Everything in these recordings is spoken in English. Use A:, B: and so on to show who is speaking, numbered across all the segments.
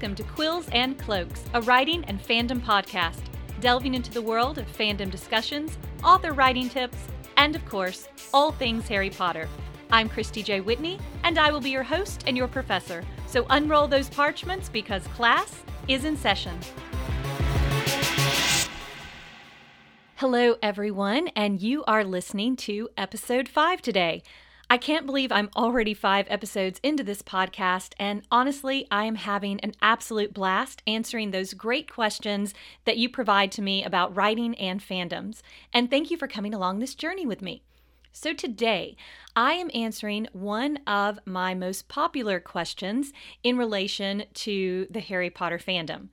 A: Welcome to Quills and Cloaks, a writing and fandom podcast, delving into the world of fandom discussions, author writing tips, and of course, all things Harry Potter. I'm Christy J. Whitney, and I will be your host and your professor. So unroll those parchments because class is in session. Hello, everyone, and you are listening to episode five today. I can't believe I'm already five episodes into this podcast, and honestly, I am having an absolute blast answering those great questions that you provide to me about writing and fandoms. And thank you for coming along this journey with me. So, today I am answering one of my most popular questions in relation to the Harry Potter fandom.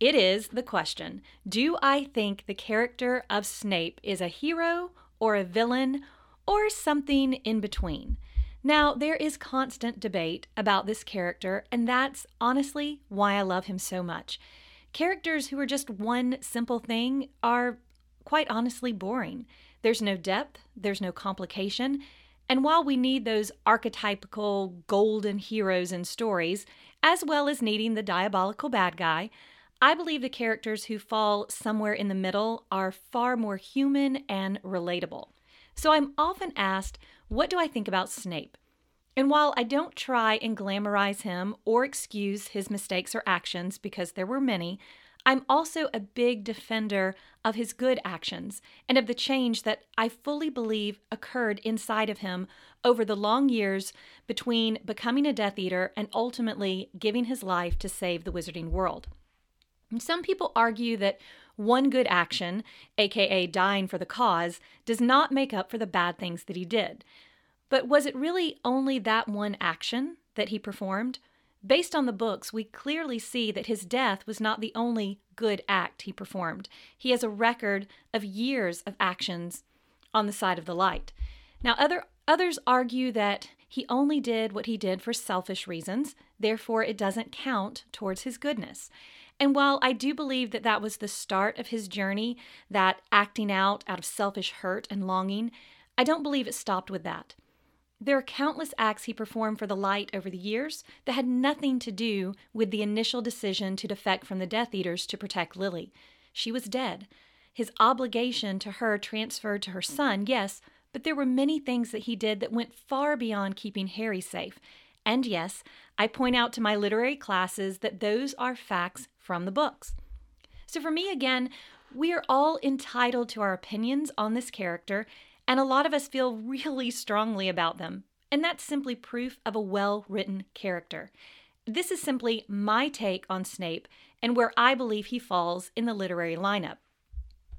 A: It is the question Do I think the character of Snape is a hero or a villain or something in between. Now, there is constant debate about this character, and that's honestly why I love him so much. Characters who are just one simple thing are quite honestly boring. There's no depth, there's no complication, and while we need those archetypical golden heroes in stories, as well as needing the diabolical bad guy, I believe the characters who fall somewhere in the middle are far more human and relatable. So I'm often asked, what do I think about Snape? And while I don't try and glamorize him or excuse his mistakes or actions, because there were many, I'm also a big defender of his good actions and of the change that I fully believe occurred inside of him over the long years between becoming a Death Eater and ultimately giving his life to save the wizarding world. And some people argue that one good action, aka dying for the cause, does not make up for the bad things that he did. But was it really only that one action that he performed? Based on the books, we clearly see that his death was not the only good act he performed. He has a record of years of actions on the side of the light. Now, other others argue that he only did what he did for selfish reasons, therefore it doesn't count towards his goodness. And while I do believe that that was the start of his journey, that acting out out of selfish hurt and longing, I don't believe it stopped with that. There are countless acts he performed for the light over the years that had nothing to do with the initial decision to defect from the Death Eaters to protect Lily. She was dead. His obligation to her transferred to her son, yes, but there were many things that he did that went far beyond keeping Harry safe. And yes, I point out to my literary classes that those are facts from the books. So for me, again, we are all entitled to our opinions on this character, and a lot of us feel really strongly about them. And that's simply proof of a well written character. This is simply my take on Snape and where I believe he falls in the literary lineup.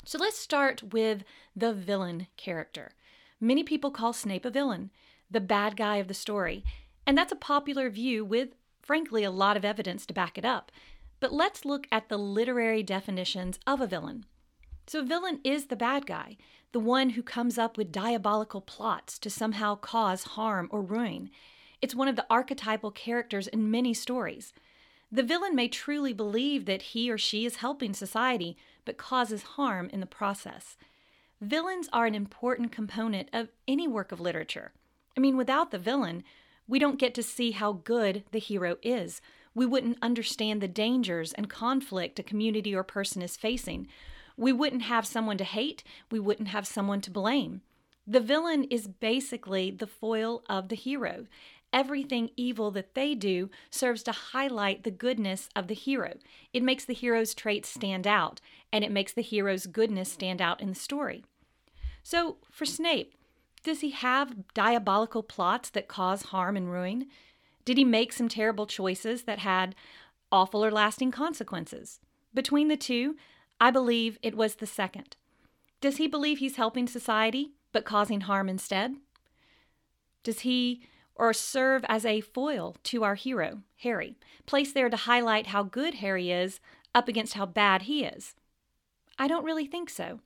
A: So let's start with the villain character. Many people call Snape a villain, the bad guy of the story. And that's a popular view with, frankly, a lot of evidence to back it up. But let's look at the literary definitions of a villain. So, a villain is the bad guy, the one who comes up with diabolical plots to somehow cause harm or ruin. It's one of the archetypal characters in many stories. The villain may truly believe that he or she is helping society, but causes harm in the process. Villains are an important component of any work of literature. I mean, without the villain, we don't get to see how good the hero is. We wouldn't understand the dangers and conflict a community or person is facing. We wouldn't have someone to hate. We wouldn't have someone to blame. The villain is basically the foil of the hero. Everything evil that they do serves to highlight the goodness of the hero. It makes the hero's traits stand out, and it makes the hero's goodness stand out in the story. So, for Snape, does he have diabolical plots that cause harm and ruin? Did he make some terrible choices that had awful or lasting consequences? Between the two, I believe it was the second. Does he believe he's helping society but causing harm instead? Does he or serve as a foil to our hero, Harry, placed there to highlight how good Harry is up against how bad he is? I don't really think so.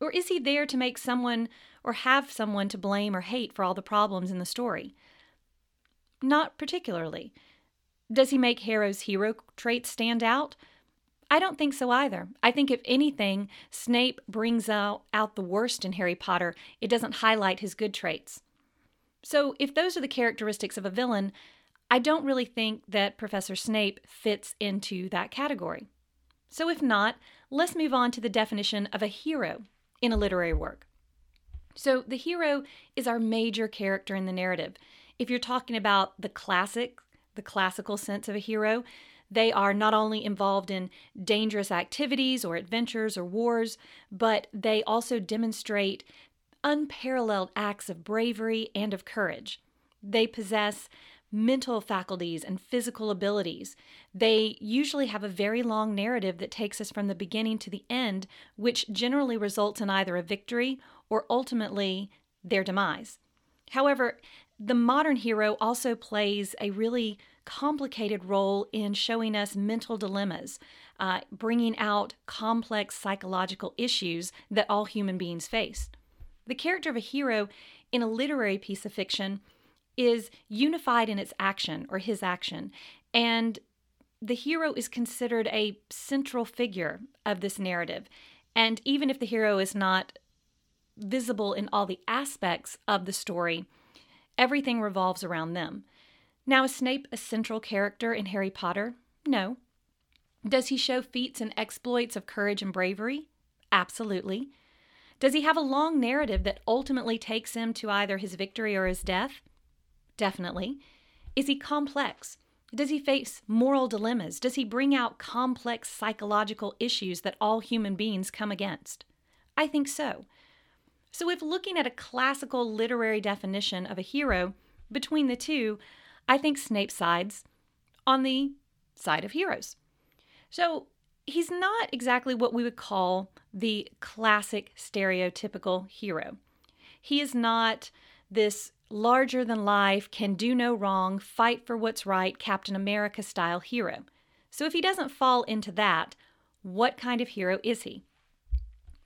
A: Or is he there to make someone or have someone to blame or hate for all the problems in the story? Not particularly. Does he make Harry's hero traits stand out? I don't think so either. I think, if anything, Snape brings out, out the worst in Harry Potter. It doesn't highlight his good traits. So, if those are the characteristics of a villain, I don't really think that Professor Snape fits into that category. So, if not, let's move on to the definition of a hero in a literary work. So, the hero is our major character in the narrative. If you're talking about the classic, the classical sense of a hero, they are not only involved in dangerous activities or adventures or wars, but they also demonstrate unparalleled acts of bravery and of courage. They possess mental faculties and physical abilities. They usually have a very long narrative that takes us from the beginning to the end, which generally results in either a victory or ultimately their demise. However, the modern hero also plays a really complicated role in showing us mental dilemmas, uh, bringing out complex psychological issues that all human beings face. The character of a hero in a literary piece of fiction is unified in its action or his action, and the hero is considered a central figure of this narrative. And even if the hero is not visible in all the aspects of the story, everything revolves around them. Now, is Snape a central character in Harry Potter? No. Does he show feats and exploits of courage and bravery? Absolutely. Does he have a long narrative that ultimately takes him to either his victory or his death? Definitely. Is he complex? Does he face moral dilemmas? Does he bring out complex psychological issues that all human beings come against? I think so. So, if looking at a classical literary definition of a hero, between the two, I think Snape sides on the side of heroes. So, he's not exactly what we would call the classic stereotypical hero. He is not this larger than life, can do no wrong, fight for what's right, Captain America style hero. So if he doesn't fall into that, what kind of hero is he?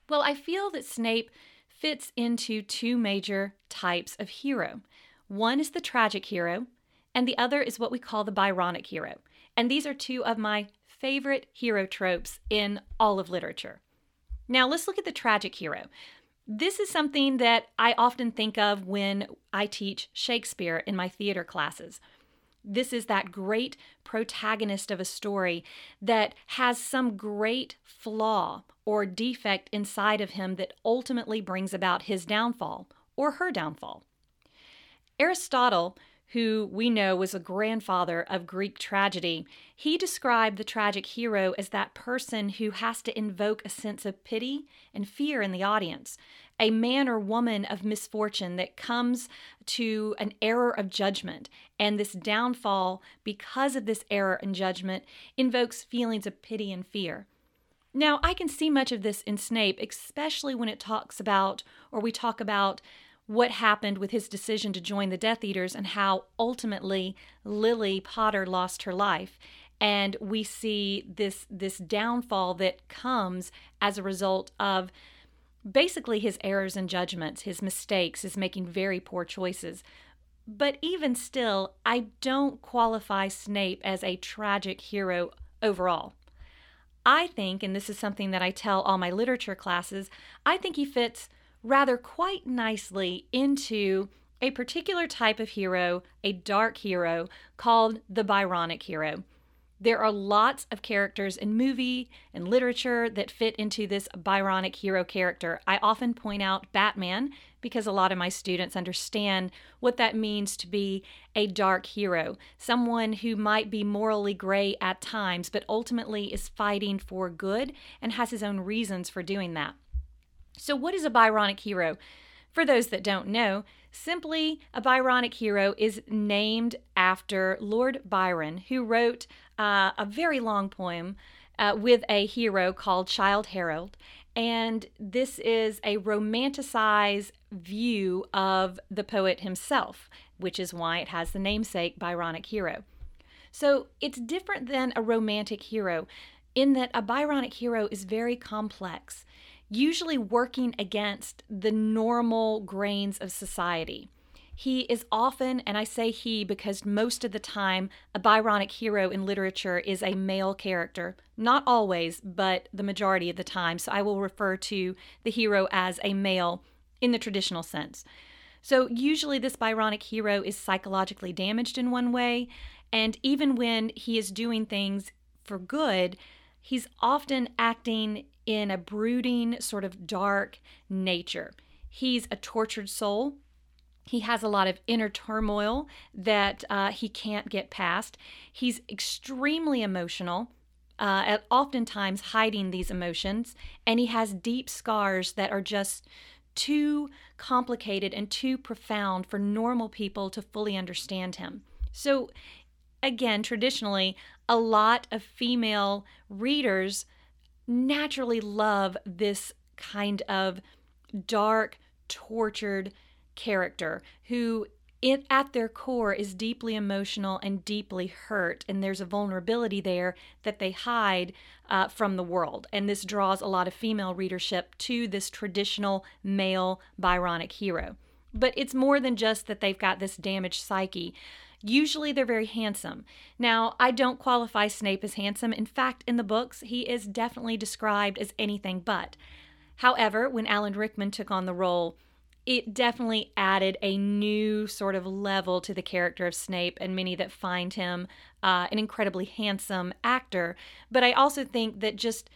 A: Well, I feel that Snape fits into two major types of hero. One is the tragic hero, and the other is what we call the Byronic hero. And these are two of my favorite hero tropes in all of literature. Now, let's look at the tragic hero. This is something that I often think of when I teach Shakespeare in my theater classes. This is that great protagonist of a story that has some great flaw or defect inside of him that ultimately brings about his downfall or her downfall. Aristotle who we know was a grandfather of Greek tragedy, he described the tragic hero as that person who has to invoke a sense of pity and fear in the audience, a man or woman of misfortune that comes to an error of judgment. And this downfall, because of this error in judgment, invokes feelings of pity and fear. Now, I can see much of this in Snape, especially when it talks about, or we talk about, what happened with his decision to join the Death Eaters and how ultimately Lily Potter lost her life. And we see this this downfall that comes as a result of basically his errors and judgments, his mistakes, his making very poor choices. But even still, I don't qualify Snape as a tragic hero overall. I think, and this is something that I tell all my literature classes, I think he fits rather quite nicely into a particular type of hero, a dark hero, called the Byronic hero. There are lots of characters in movie and literature that fit into this Byronic hero character. I often point out Batman because a lot of my students understand what that means to be a dark hero, someone who might be morally gray at times, but ultimately is fighting for good and has his own reasons for doing that. So, what is a Byronic hero? For those that don't know, simply a Byronic hero is named after Lord Byron, who wrote uh, a very long poem uh, with a hero called Childe Harold. And this is a romanticized view of the poet himself, which is why it has the namesake Byronic hero. So it's different than a romantic hero in that a Byronic hero is very complex usually working against the normal grains of society. He is often, and I say he because most of the time, a Byronic hero in literature is a male character. Not always, but the majority of the time. So I will refer to the hero as a male in the traditional sense. So, usually, this Byronic hero is psychologically damaged in one way, and even when he is doing things for good, he's often acting in a brooding, sort of dark nature. He's a tortured soul. He has a lot of inner turmoil that uh, he can't get past. He's extremely emotional, uh, at oftentimes hiding these emotions, and he has deep scars that are just too complicated and too profound for normal people to fully understand him. So, again, traditionally, a lot of female readers naturally love this kind of dark, tortured character who it, at their core is deeply emotional and deeply hurt and there's a vulnerability there that they hide uh, from the world. And this draws a lot of female readership to this traditional male byronic hero but it's more than just that they've got this damaged psyche Usually they're very handsome. Now, I don't qualify Snape as handsome. In fact, in the books, he is definitely described as anything but. However, when Alan Rickman took on the role, it definitely added a new sort of level to the character of Snape, and many that find him uh, an incredibly handsome actor. But I also think that just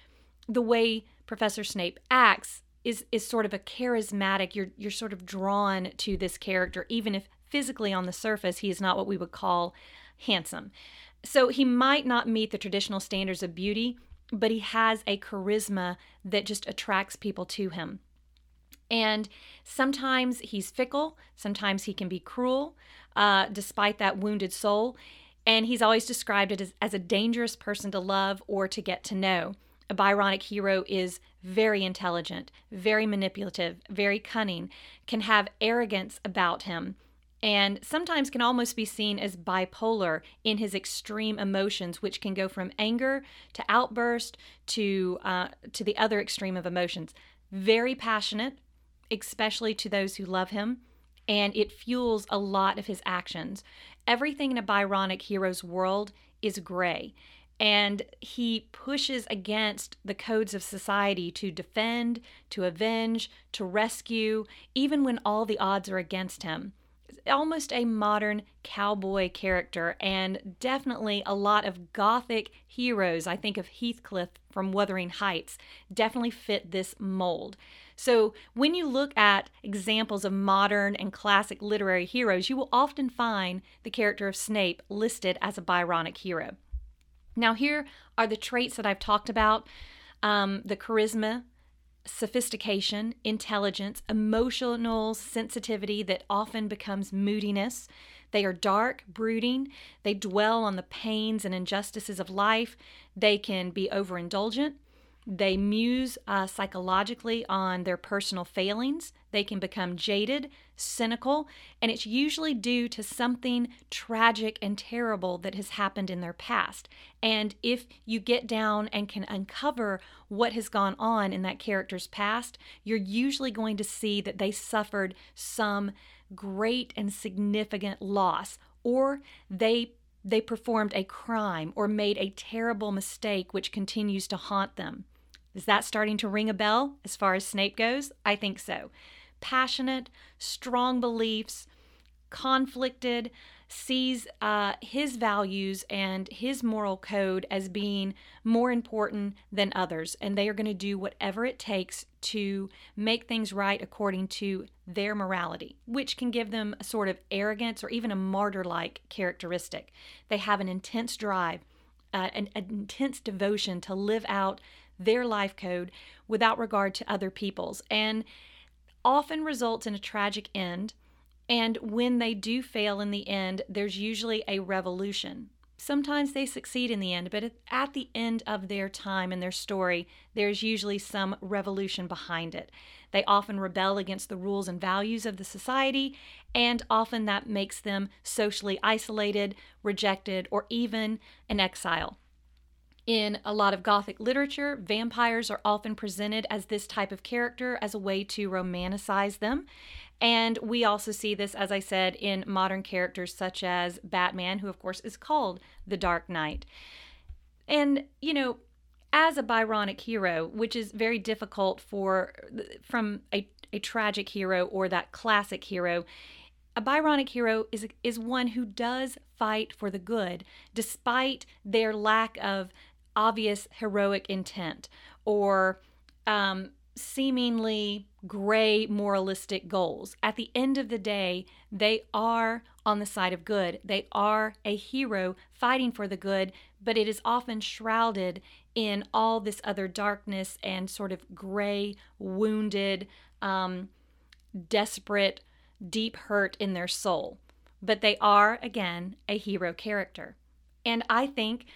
A: the way Professor Snape acts is is sort of a charismatic. You're you're sort of drawn to this character, even if physically on the surface, he is not what we would call handsome. So he might not meet the traditional standards of beauty, but he has a charisma that just attracts people to him. And sometimes he's fickle, sometimes he can be cruel, uh, despite that wounded soul. And he's always described it as, as a dangerous person to love or to get to know. A Byronic hero is very intelligent, very manipulative, very cunning, can have arrogance about him, and sometimes can almost be seen as bipolar in his extreme emotions, which can go from anger to outburst to uh, to the other extreme of emotions. Very passionate, especially to those who love him, and it fuels a lot of his actions. Everything in a Byronic hero's world is gray, and he pushes against the codes of society to defend, to avenge, to rescue, even when all the odds are against him almost a modern cowboy character and definitely a lot of gothic heroes. I think of Heathcliff from Wuthering Heights definitely fit this mold. So, when you look at examples of modern and classic literary heroes, you will often find the character of Snape listed as a Byronic hero. Now, here are the traits that I've talked about um, the charisma, sophistication, intelligence, emotional sensitivity that often becomes moodiness. They are dark, brooding. They dwell on the pains and injustices of life. They can be overindulgent. They muse uh, psychologically on their personal failings. They can become jaded, cynical, and it's usually due to something tragic and terrible that has happened in their past. And if you get down and can uncover what has gone on in that character's past, you're usually going to see that they suffered some great and significant loss or they they performed a crime or made a terrible mistake which continues to haunt them. Is that starting to ring a bell as far as Snape goes? I think so. Passionate, strong beliefs, conflicted, sees uh, his values and his moral code as being more important than others. And they are going to do whatever it takes to make things right according to their morality, which can give them a sort of arrogance or even a martyr like characteristic. They have an intense drive, uh, an, an intense devotion to live out their life code without regard to other people's, and often results in a tragic end. And when they do fail in the end, there's usually a revolution. Sometimes they succeed in the end, but at the end of their time and their story, there's usually some revolution behind it. They often rebel against the rules and values of the society, and often that makes them socially isolated, rejected, or even an exile. In a lot of Gothic literature, vampires are often presented as this type of character as a way to romanticize them. And we also see this, as I said, in modern characters such as Batman, who, of course, is called the Dark Knight. And, you know, as a Byronic hero, which is very difficult for from a, a tragic hero or that classic hero, a Byronic hero is is one who does fight for the good despite their lack of obvious heroic intent or um, seemingly gray moralistic goals. At the end of the day, they are on the side of good. They are a hero fighting for the good, but it is often shrouded in all this other darkness and sort of gray, wounded, um, desperate, deep hurt in their soul. But they are, again, a hero character. And I think,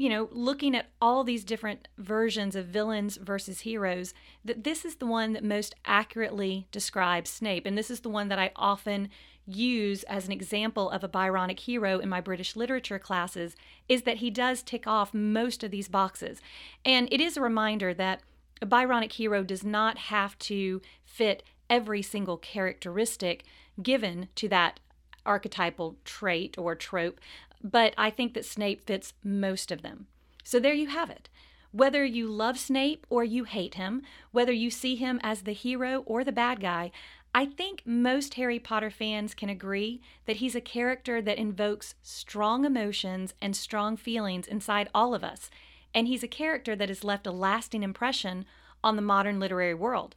A: you know, looking at all these different versions of villains versus heroes, that this is the one that most accurately describes Snape. And this is the one that I often use as an example of a Byronic hero in my British literature classes is that he does tick off most of these boxes. And it is a reminder that a Byronic hero does not have to fit every single characteristic given to that archetypal trait or trope, but I think that Snape fits most of them. So there you have it. Whether you love Snape or you hate him, whether you see him as the hero or the bad guy, I think most Harry Potter fans can agree that he's a character that invokes strong emotions and strong feelings inside all of us, and he's a character that has left a lasting impression on the modern literary world.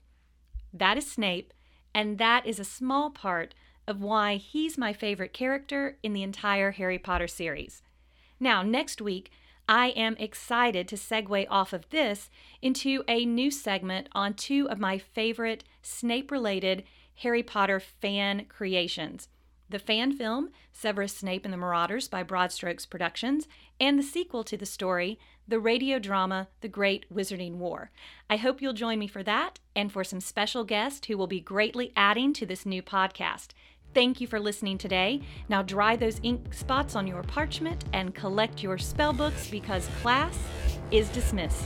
A: That is Snape, and that is a small part of why he's my favorite character in the entire Harry Potter series. Now, next week, I am excited to segue off of this into a new segment on two of my favorite Snape related Harry Potter fan creations the fan film, Severus Snape and the Marauders by Broadstrokes Productions, and the sequel to the story, the radio drama The Great Wizarding War. I hope you'll join me for that and for some special guests who will be greatly adding to this new podcast. Thank you for listening today. Now dry those ink spots on your parchment and collect your spell books because class is dismissed.